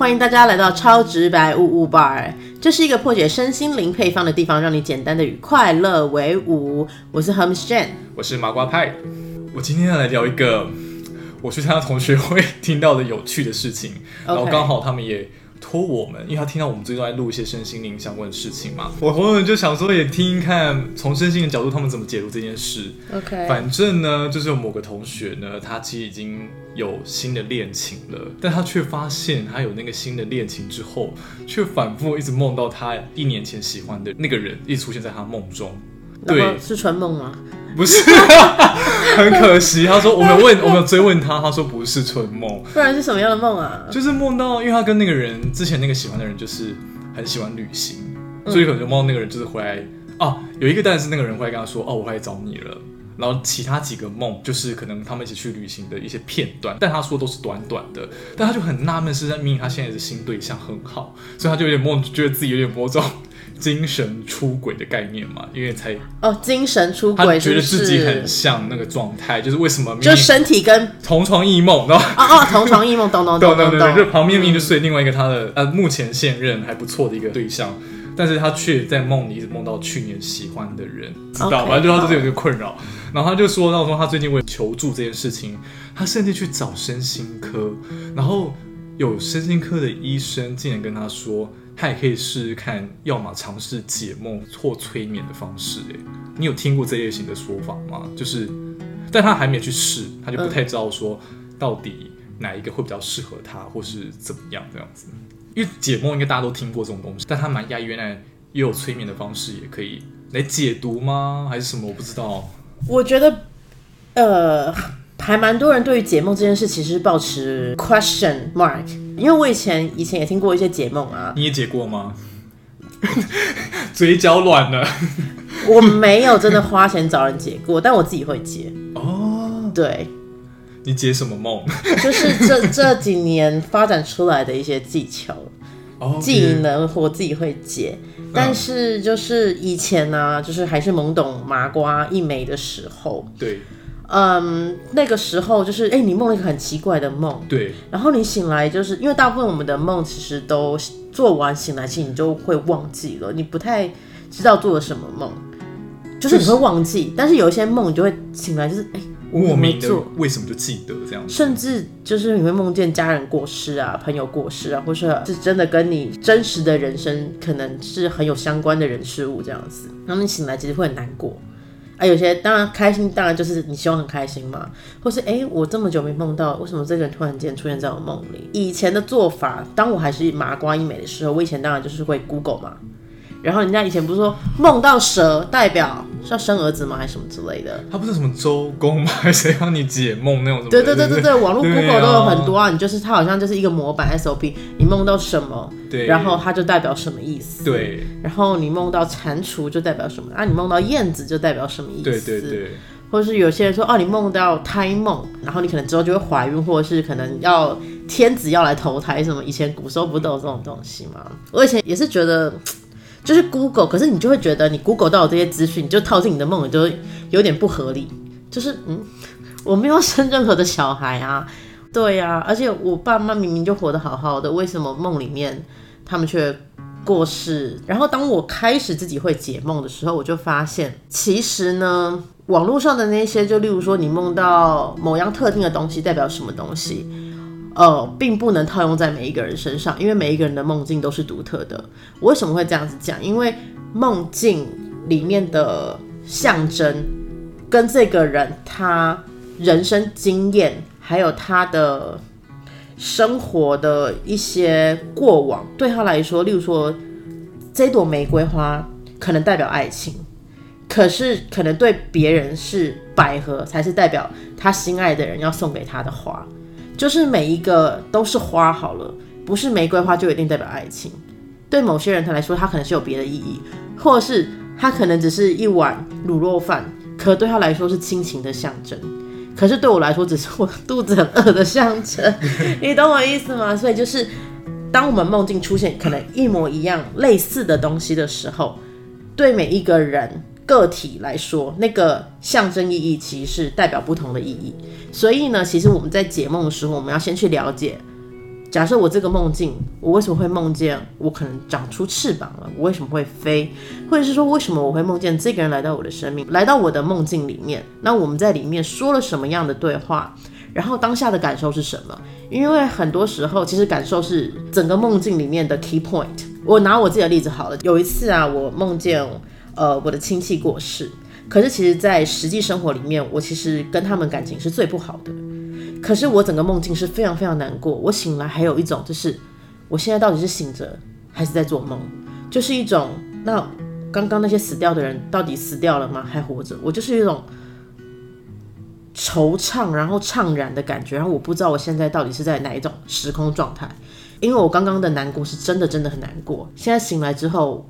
欢迎大家来到超直白物物 bar，这是一个破解身心灵配方的地方，让你简单的与快乐为伍。我是 Hermes Jane，我是麻瓜派。我今天要来聊一个我去参加同学会听到的有趣的事情，然后刚好他们也。托我们，因为他听到我们最近在录一些身心灵相关的事情嘛，我朋友就想说也听一看，从身心的角度他们怎么解读这件事。OK，反正呢，就是有某个同学呢，他其实已经有新的恋情了，但他却发现他有那个新的恋情之后，却反复一直梦到他一年前喜欢的那个人，一直出现在他梦中。对，是春梦吗？不是，很可惜。他说我们问，我们追问他，他说不是春梦，不然是什么样的梦啊？就是梦到，因为他跟那个人之前那个喜欢的人就是很喜欢旅行，所以可能就梦到那个人就是回来啊。有一个但是那个人回来跟他说哦，我回来找你了。然后其他几个梦就是可能他们一起去旅行的一些片段，但他说都是短短的。但他就很纳闷，是在明明他现在的新对象很好，所以他就有点梦，觉得自己有点某种。精神出轨的概念嘛，因为才哦，精神出轨，他觉得自己很像那个状态，就是为什么就身体跟同床异梦，哦哦，同床异梦，懂懂 懂懂懂，就旁边明明就睡另外一个他的呃，目前现任还不错的一个对象，但是他却在梦里一直梦到去年喜欢的人，知道反正？就他就是有个困扰，然后他就说到说他最近为求助这件事情，他甚至去找身心科，然后有身心科的医生竟然跟他说。他也可以试试看，要么尝试解梦或催眠的方式。哎，你有听过这类型的说法吗？就是，但他还没有去试，他就不太知道说到底哪一个会比较适合他，或是怎么样这样子。因为解梦应该大家都听过这种东西，但他蛮讶异，原来也有催眠的方式也可以来解读吗？还是什么？我不知道。我觉得，呃。还蛮多人对于解梦这件事其实抱持 question mark，因为我以前以前也听过一些解梦啊。你也解过吗？嘴角软了。我没有真的花钱找人解过，但我自己会解。哦，对。你解什么梦？就是这这几年发展出来的一些技巧、技能，我自己会解。但是就是以前呢，就是还是懵懂麻瓜一枚的时候。对。嗯，那个时候就是，哎，你梦了一个很奇怪的梦，对，然后你醒来，就是因为大部分我们的梦其实都做完醒来，其实你就会忘记了，你不太知道做了什么梦，就是你会忘记，但是有一些梦你就会醒来，就是哎，莫名的为什么就记得这样，甚至就是你会梦见家人过世啊，朋友过世啊，或是是真的跟你真实的人生可能是很有相关的人事物这样子，然后你醒来其实会很难过。啊，有些当然开心，当然就是你希望很开心嘛，或是哎，我这么久没梦到，为什么这个人突然间出现在我梦里？以前的做法，当我还是麻瓜医美的时候，我以前当然就是会 Google 嘛。然后人家以前不是说梦到蛇代表是要生儿子吗，还是什么之类的？他不是什么周公吗？还是谁帮你解梦那种？对对对对对，网络 Google 都有很多啊。你就是它好像就是一个模板 SOP，你梦到什么，对，然后它就代表什么意思？对。然后你梦到蟾蜍就代表什么？啊，你梦到燕子就代表什么意思？对对对。或者是有些人说，哦，你梦到胎梦，然后你可能之后就会怀孕，或者是可能要天子要来投胎什么？以前古时候不都有这种东西吗？我以前也是觉得。就是 Google，可是你就会觉得你 Google 到这些资讯，你就套进你的梦里，就有点不合理。就是嗯，我没有生任何的小孩啊，对呀，而且我爸妈明明就活得好好的，为什么梦里面他们却过世？然后当我开始自己会解梦的时候，我就发现，其实呢，网络上的那些，就例如说你梦到某样特定的东西，代表什么东西？呃，并不能套用在每一个人身上，因为每一个人的梦境都是独特的。我为什么会这样子讲？因为梦境里面的象征，跟这个人他人生经验，还有他的生活的一些过往，对他来说，例如说这朵玫瑰花可能代表爱情，可是可能对别人是百合，才是代表他心爱的人要送给他的花。就是每一个都是花好了，不是玫瑰花就一定代表爱情。对某些人他来说，他可能是有别的意义，或者是他可能只是一碗卤肉饭，可对他来说是亲情的象征。可是对我来说，只是我肚子很饿的象征。你懂我意思吗？所以就是当我们梦境出现可能一模一样、类似的东西的时候，对每一个人。个体来说，那个象征意义其实是代表不同的意义。所以呢，其实我们在解梦的时候，我们要先去了解假设我这个梦境，我为什么会梦见我可能长出翅膀了？我为什么会飞？或者是说，为什么我会梦见这个人来到我的生命，来到我的梦境里面？那我们在里面说了什么样的对话？然后当下的感受是什么？因为很多时候，其实感受是整个梦境里面的 key point。我拿我自己的例子好了，有一次啊，我梦见呃我的亲戚过世，可是其实，在实际生活里面，我其实跟他们感情是最不好的。可是我整个梦境是非常非常难过，我醒来还有一种就是我现在到底是醒着还是在做梦？就是一种那刚刚那些死掉的人到底死掉了吗？还活着？我就是一种。惆怅，然后怅然的感觉，然后我不知道我现在到底是在哪一种时空状态，因为我刚刚的难过是真的真的很难过。现在醒来之后，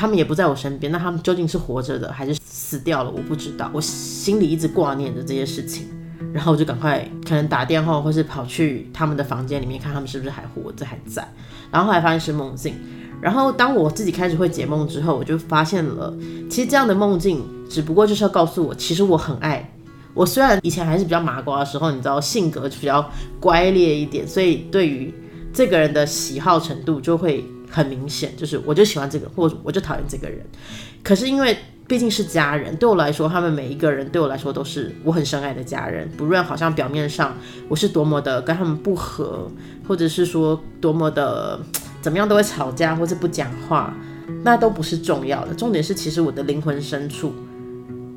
他们也不在我身边，那他们究竟是活着的还是死掉了？我不知道，我心里一直挂念着这些事情，然后我就赶快可能打电话，或是跑去他们的房间里面看他们是不是还活着还在，然后后来发现是梦境。然后当我自己开始会解梦之后，我就发现了，其实这样的梦境只不过就是要告诉我，其实我很爱。我虽然以前还是比较麻瓜的时候，你知道性格就比较乖烈一点，所以对于这个人的喜好程度就会很明显，就是我就喜欢这个，或者我就讨厌这个人。可是因为毕竟是家人，对我来说，他们每一个人对我来说都是我很深爱的家人。不论好像表面上我是多么的跟他们不和，或者是说多么的怎么样都会吵架，或是不讲话，那都不是重要的。重点是，其实我的灵魂深处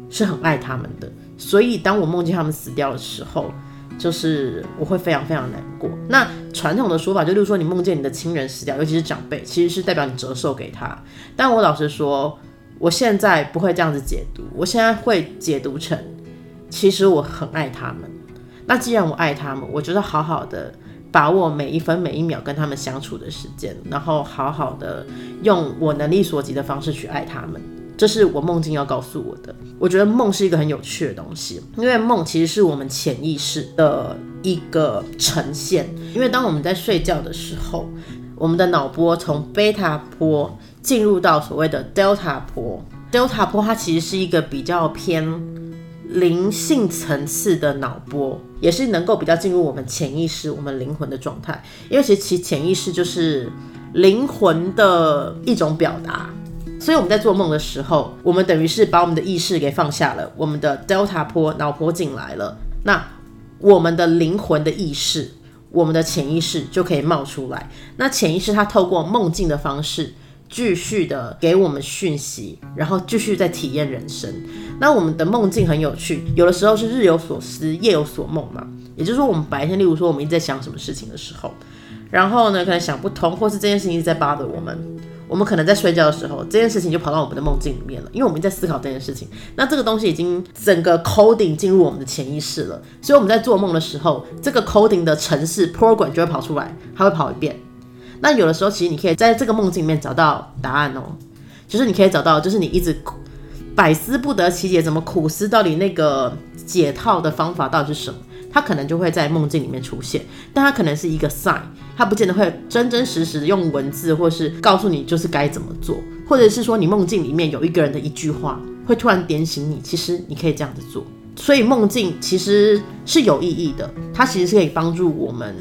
是很爱他们的。所以，当我梦见他们死掉的时候，就是我会非常非常难过。那传统的说法，就例如说你梦见你的亲人死掉，尤其是长辈，其实是代表你折寿给他。但我老实说，我现在不会这样子解读，我现在会解读成，其实我很爱他们。那既然我爱他们，我觉得好好的把握每一分每一秒跟他们相处的时间，然后好好的用我能力所及的方式去爱他们。这是我梦境要告诉我的。我觉得梦是一个很有趣的东西，因为梦其实是我们潜意识的一个呈现。因为当我们在睡觉的时候，我们的脑波从贝塔波进入到所谓的 delta 波。delta 波它其实是一个比较偏灵性层次的脑波，也是能够比较进入我们潜意识、我们灵魂的状态。因为其实其潜意识就是灵魂的一种表达。所以我们在做梦的时候，我们等于是把我们的意识给放下了，我们的 delta 波脑波进来了，那我们的灵魂的意识，我们的潜意识就可以冒出来。那潜意识它透过梦境的方式，继续的给我们讯息，然后继续在体验人生。那我们的梦境很有趣，有的时候是日有所思，夜有所梦嘛。也就是说，我们白天，例如说我们一直在想什么事情的时候，然后呢，可能想不通，或是这件事情一直在 bother 我们。我们可能在睡觉的时候，这件事情就跑到我们的梦境里面了，因为我们在思考这件事情。那这个东西已经整个 coding 进入我们的潜意识了，所以我们在做梦的时候，这个 coding 的程式 program 就会跑出来，它会跑一遍。那有的时候，其实你可以在这个梦境里面找到答案哦，就是你可以找到，就是你一直百思不得其解，怎么苦思到底那个解套的方法到底是什么？它可能就会在梦境里面出现，但它可能是一个 sign，它不见得会真真实实用文字或是告诉你就是该怎么做，或者是说你梦境里面有一个人的一句话会突然点醒你，其实你可以这样子做。所以梦境其实是有意义的，它其实是可以帮助我们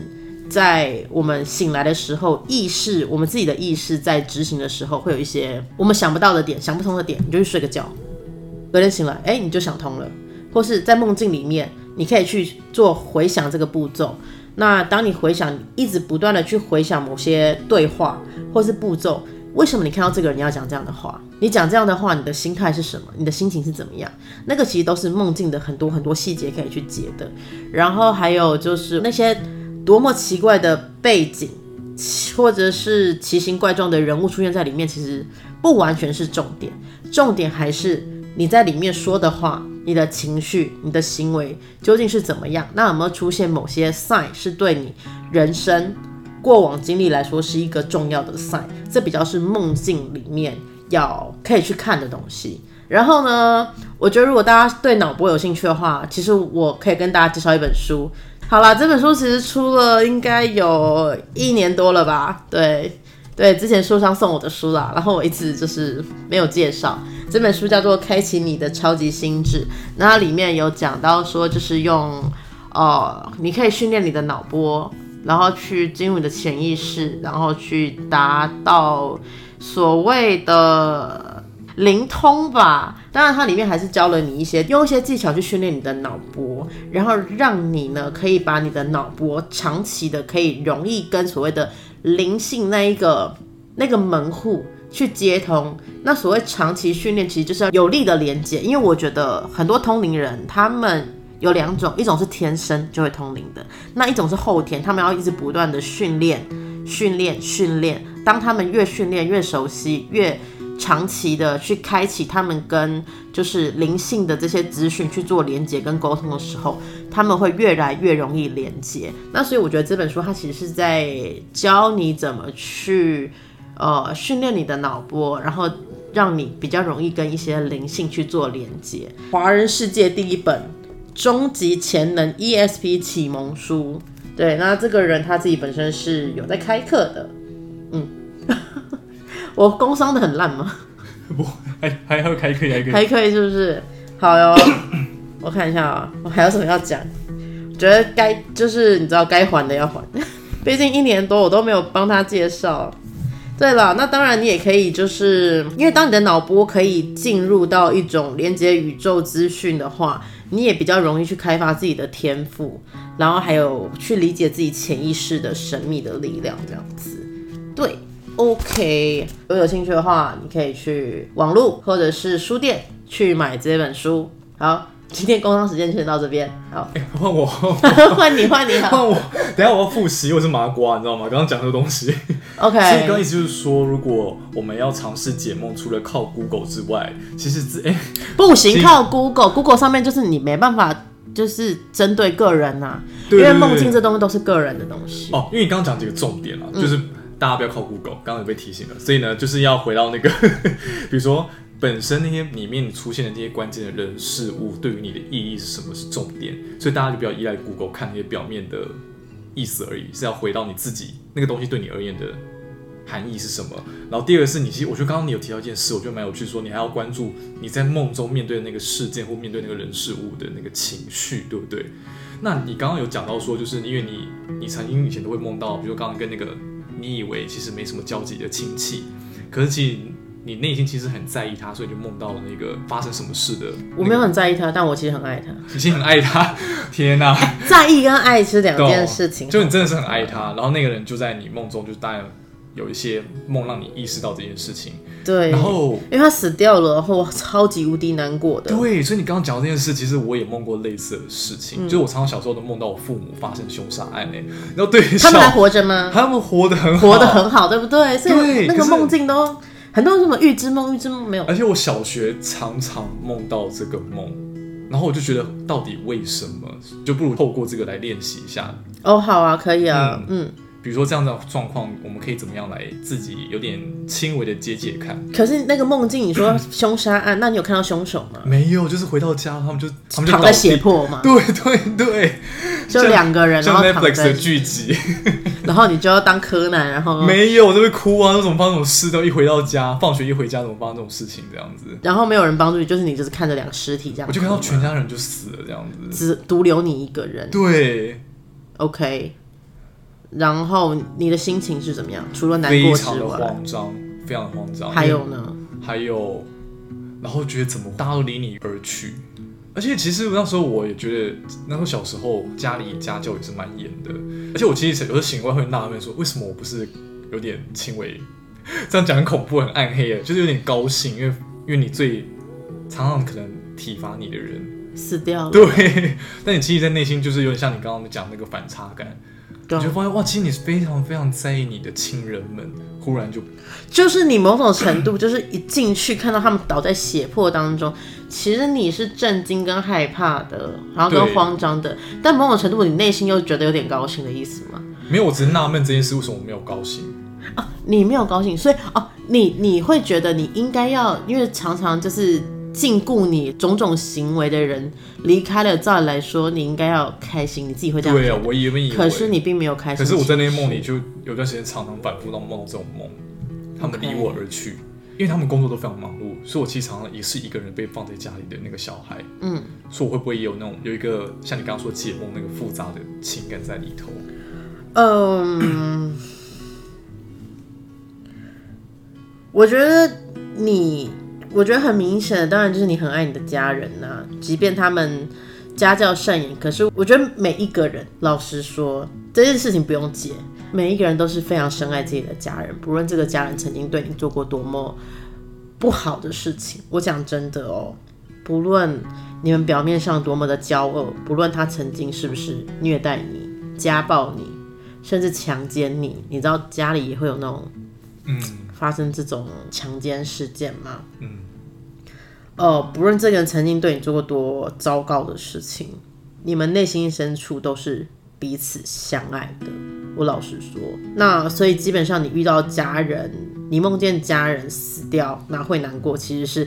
在我们醒来的时候，意识我们自己的意识在执行的时候会有一些我们想不到的点、想不通的点，你就去睡个觉，隔天醒来，哎，你就想通了，或是在梦境里面。你可以去做回想这个步骤。那当你回想，一直不断的去回想某些对话或是步骤，为什么你看到这个人要讲这样的话？你讲这样的话，你的心态是什么？你的心情是怎么样？那个其实都是梦境的很多很多细节可以去解的。然后还有就是那些多么奇怪的背景，或者是奇形怪状的人物出现在里面，其实不完全是重点，重点还是你在里面说的话。你的情绪、你的行为究竟是怎么样？那有没有出现某些 sign 是对你人生过往经历来说是一个重要的 sign？这比较是梦境里面要可以去看的东西。然后呢，我觉得如果大家对脑波有兴趣的话，其实我可以跟大家介绍一本书。好啦，这本书其实出了应该有一年多了吧？对对，之前书商送我的书啦，然后我一直就是没有介绍。这本书叫做《开启你的超级心智》，那它里面有讲到说，就是用，呃，你可以训练你的脑波，然后去进入你的潜意识，然后去达到所谓的灵通吧。当然，它里面还是教了你一些用一些技巧去训练你的脑波，然后让你呢可以把你的脑波长期的可以容易跟所谓的灵性那一个那个门户去接通。那所谓长期训练，其实就是要有力的连接。因为我觉得很多通灵人他们。有两种，一种是天生就会通灵的，那一种是后天，他们要一直不断的训练、训练、训练。当他们越训练越熟悉，越长期的去开启他们跟就是灵性的这些资讯去做连接跟沟通的时候，他们会越来越容易连接。那所以我觉得这本书它其实是在教你怎么去呃训练你的脑波，然后让你比较容易跟一些灵性去做连接。华人世界第一本。终极潜能 ESP 启蒙书，对，那这个人他自己本身是有在开课的，嗯，我工商的很烂吗？不，还还要开课，还可以，还可以是不是？好哟，我看一下啊，我还有什么要讲？觉得该就是你知道该还的要还，毕竟一年多我都没有帮他介绍。对了，那当然你也可以，就是因为当你的脑波可以进入到一种连接宇宙资讯的话。你也比较容易去开发自己的天赋，然后还有去理解自己潜意识的神秘的力量，这样子。对，OK。如果有兴趣的话，你可以去网络或者是书店去买这本书。好。今天工商时间先到这边，好，换我，换你，换你，换我。等下我要复习，我是麻瓜，你知道吗？刚刚讲这个东西，OK。所以刚意思就是说，如果我们要尝试解梦，除了靠 Google 之外，其实自哎不行，靠 Google，Google 上面就是你没办法，就是针对个人呐，因为梦境这东西都是个人的东西。哦，因为你刚刚讲几个重点了，就是大家不要靠 Google，刚刚有被提醒了，所以呢，就是要回到那个，比如说。本身那些里面出现的这些关键的人事物，对于你的意义是什么是重点，所以大家就不要依赖 Google 看那些表面的意思而已，是要回到你自己那个东西对你而言的含义是什么。然后第二个是你，其实我觉得刚刚你有提到一件事，我觉得蛮有趣，说你还要关注你在梦中面对的那个事件或面对那个人事物的那个情绪，对不对？那你刚刚有讲到说，就是因为你你曾经以前都会梦到，比如说刚刚跟那个你以为其实没什么交集的亲戚，可是其实。你内心其实很在意他，所以就梦到了那个发生什么事的。我没有很在意他，但我其实很爱他。你其实很爱他，天哪！在意跟爱是两件事情。就你真的是很爱他，然后那个人就在你梦中，就当然有一些梦让你意识到这件事情。对。然后因为他死掉了，然后超级无敌难过的。对，所以你刚刚讲这件事，其实我也梦过类似的事情。就是我常常小时候都梦到我父母发生凶杀案诶。然后对，他们还活着吗？他们活得很好，活得很好，对不对？所以那个梦境都。很多人什么预知梦，预知梦没有。而且我小学常常梦到这个梦，然后我就觉得到底为什么，就不如透过这个来练习一下。哦，好啊，可以啊，嗯。比如说这样的状况，我们可以怎么样来自己有点轻微的解解看？可是那个梦境，你说凶杀案，那你有看到凶手吗？没有，就是回到家，他们就他们就躺在血泊嘛。对对对，就两个人，然后 Netflix 的剧集，然后你就要当柯南，然后没有，就会哭啊，那怎么发生这种事？都一回到家，放学一回家，怎么发生这种事情？这样子，然后没有人帮助你，就是你就是看着两个尸体这样，我就看到全家人就死了，这样子，只独留你一个人。对，OK。然后你的心情是怎么样？除了难过之外，非常的慌张，非常的慌张。还有呢？还有，然后觉得怎么大家都离你而去？而且其实那时候我也觉得，那时候小时候家里家教也是蛮严的。而且我其实有时候醒过来会纳闷说，为什么我不是有点轻微？这样讲很恐怖、很暗黑的，就是有点高兴，因为因为你最常常可能体罚你的人死掉了。对，但你其实，在内心就是有点像你刚刚讲那个反差感。你就发现哇，其实你是非常非常在意你的亲人们，忽然就就是你某种程度，就是一进去看到他们倒在血泊当中，其实你是震惊跟害怕的，然后跟慌张的，但某种程度你内心又觉得有点高兴的意思吗？没有，我只是纳闷这件事为什么我没有高兴啊？你没有高兴，所以哦，你你会觉得你应该要，因为常常就是。禁锢你种种行为的人离开了，照理来说你应该要开心，你自己会这样。对啊，我以为，可是你并没有开心。可是我在那些梦里就有段时间常常反复到梦到这种梦，他们离我而去，因为他们工作都非常忙碌，所以我其实常常也是一个人被放在家里的那个小孩。嗯，所以我会不会也有那种有一个像你刚刚说解梦那个复杂的情感在里头？嗯，我觉得你，我觉得很明显的，当然就是你很爱你的家人呐、即便他们家教甚严，可是我觉得每一个人，老实说，这件事情不用解，每一个人都是非常深爱自己的家人，不论这个家人曾经对你做过多么不好的事情。我讲真的哦，不论你们表面上多么的骄傲，不论他曾经是不是虐待你、家暴你，甚至强奸你，你知道家里也会有那种嗯发生这种强奸事件吗？嗯，呃，不论这个人曾经对你做过多糟糕的事情，你们内心深处都是彼此相爱的。我老实说，那所以基本上你遇到家人，你梦见家人死掉，那会难过，其实是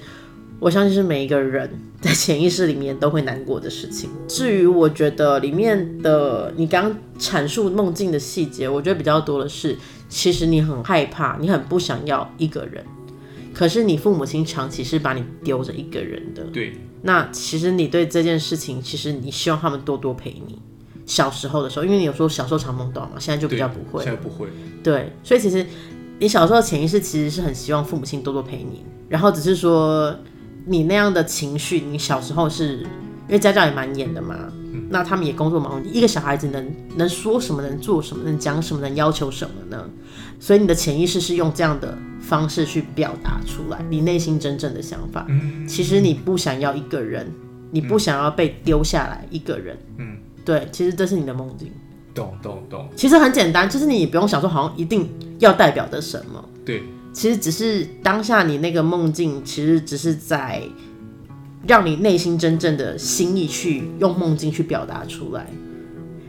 我相信是每一个人在潜意识里面都会难过的事情。至于我觉得里面的你刚刚阐述梦境的细节，我觉得比较多的是，其实你很害怕，你很不想要一个人。可是你父母亲长期是把你丢着一个人的，对，那其实你对这件事情，其实你希望他们多多陪你。小时候的时候，因为你有时候小时候常梦到嘛，现在就比较不会现。在不会。对，所以其实你小时候的潜意识其实是很希望父母亲多多陪你，然后只是说你那样的情绪，你小时候是因为家教也蛮严的嘛，那他们也工作忙碌，一个小孩子能能说什么，能做什么，能讲什么，能要求什么呢？所以你的潜意识是用这样的方式去表达出来，你内心真正的想法。嗯其实你不想要一个人，你不想要被丢下来一个人。嗯，对，其实这是你的梦境。懂懂懂。其实很简单，就是你也不用想说好像一定要代表着什么，对，其实只是当下你那个梦境，其实只是在让你内心真正的心意去用梦境去表达出来。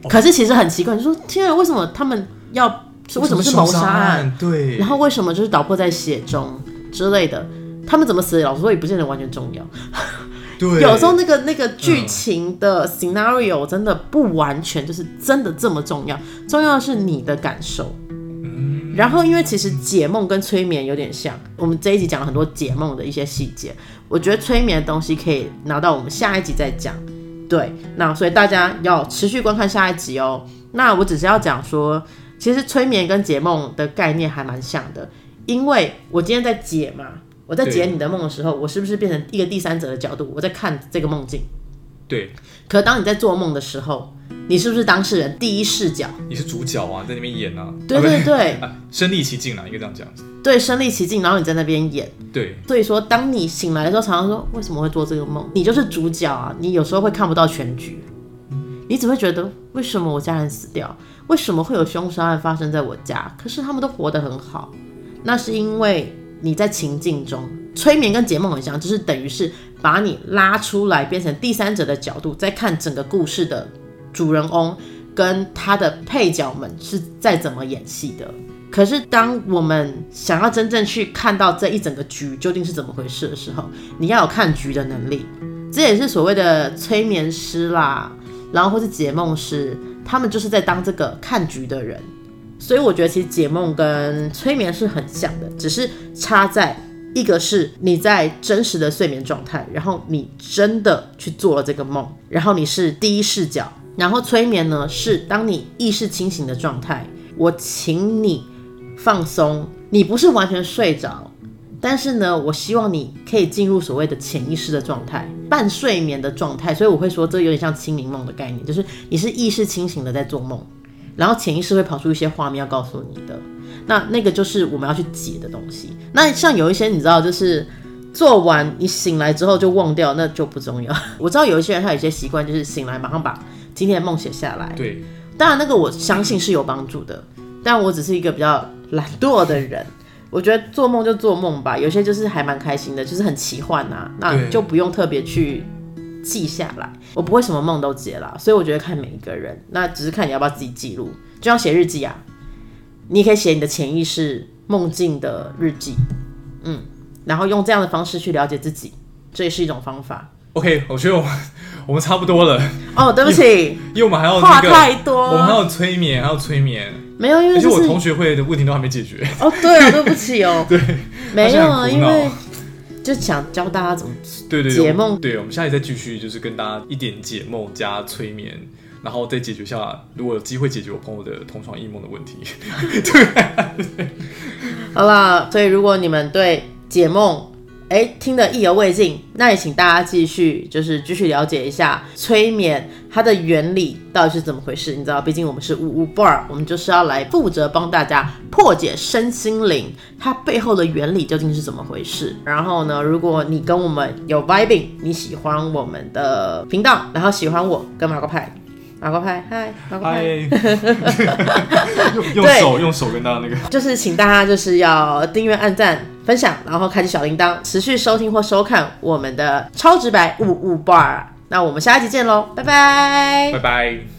可是其实很奇怪，你说天啊，为什么他们要为什么是谋杀案？？对，然后为什么就是导破在血中之类的？他们怎么死的？老实说也不见得完全重要。对，有时候那个那个剧情的 scenario 真的不完全就是真的这么重要，重要的是你的感受。然后，因为其实解梦跟催眠有点像，我们这一集讲了很多解梦的一些细节，我觉得催眠的东西可以拿到我们下一集再讲。对，那所以大家要持续观看下一集哦。那我只是要讲说，其实催眠跟解梦的概念还蛮像的，因为我今天在解嘛，我在解你的梦的时候，我是不是变成一个第三者的角度，我在看这个梦境？对，可当你在做梦的时候，你是不是当事人第一视角？你是主角啊，在那边演啊，对对对啊 身临其境啊，应该这样讲。对，身临其境，然后你在那边演。对，所以说，当你醒来的时候，常常说为什么会做这个梦？你就是主角啊！你有时候会看不到全局，你只会觉得为什么我家人死掉？为什么会有凶杀案发生在我家？可是他们都活得很好，那是因为你在情境中，催眠跟解梦很像，就是等于是把你拉出来，变成第三者的角度，在看整个故事的主人翁跟他的配角们是在怎么演戏的。可是，当我们想要真正去看到这一整个局究竟是怎么回事的时候，你要有看局的能力。这也是所谓的催眠师啦，然后或是解梦师，他们就是在当这个看局的人。所以我觉得其实解梦跟催眠是很像的，只是差在一个是你在真实的睡眠状态，然后你真的去做了这个梦，然后你是第一视角，然后催眠呢是当你意识清醒的状态，我请你放松，你不是完全睡着，但是呢，我希望你可以进入所谓的潜意识的状态，半睡眠的状态，所以我会说这有点像清明梦的概念，就是你是意识清醒的在做梦，然后潜意识会跑出一些画面要告诉你的，那那个就是我们要去解的东西。那像有一些你知道，就是做完你醒来之后就忘掉，那就不重要。我知道有一些人他有些习惯，就是醒来马上把今天的梦写下来，对，当然那个我相信是有帮助的，但我只是一个比较懒惰的人。我觉得做梦就做梦吧，有些就是还蛮开心的，就是很奇幻啊，那就不用特别去记下来。我不会什么梦都解啦，所以我觉得看每一个人，那只是看你要不要自己记录，就像写日记啊，你也可以写你的潜意识梦境的日记，嗯，然后用这样的方式去了解自己，这也是一种方法。OK，我觉得我们我们差不多了，哦，对不起，因为我们还要话那个，太多，我们还有催眠，还有催眠，没有，因为而且就是我同学会的问题都还没解决。哦，对啊，对不起哦，对，没有啊，因为就想教大家怎么对对对，解梦对，我们下一次再继续，就是跟大家一点解梦加催眠。然后再解决下，如果有机会解决我朋友的同床异梦的问题。对 好啦，所以如果你们对解梦，哎，听得意犹未尽，那也请大家继续，就是继续了解一下催眠它的原理到底是怎么回事。你知道，毕竟我们是五五 bar，我们就是要来负责帮大家破解身心灵它背后的原理究竟是怎么回事。然后呢，如果你跟我们有 vibing，你喜欢我们的频道，然后喜欢我跟马克派。马国派，嗨，马国派，用用手用手跟大家那个，就是请大家就是要订阅、按赞、分享，然后开启小铃铛，持续收听或收看我们的超直白五五 bar。那我们下一集见喽，拜拜，拜拜。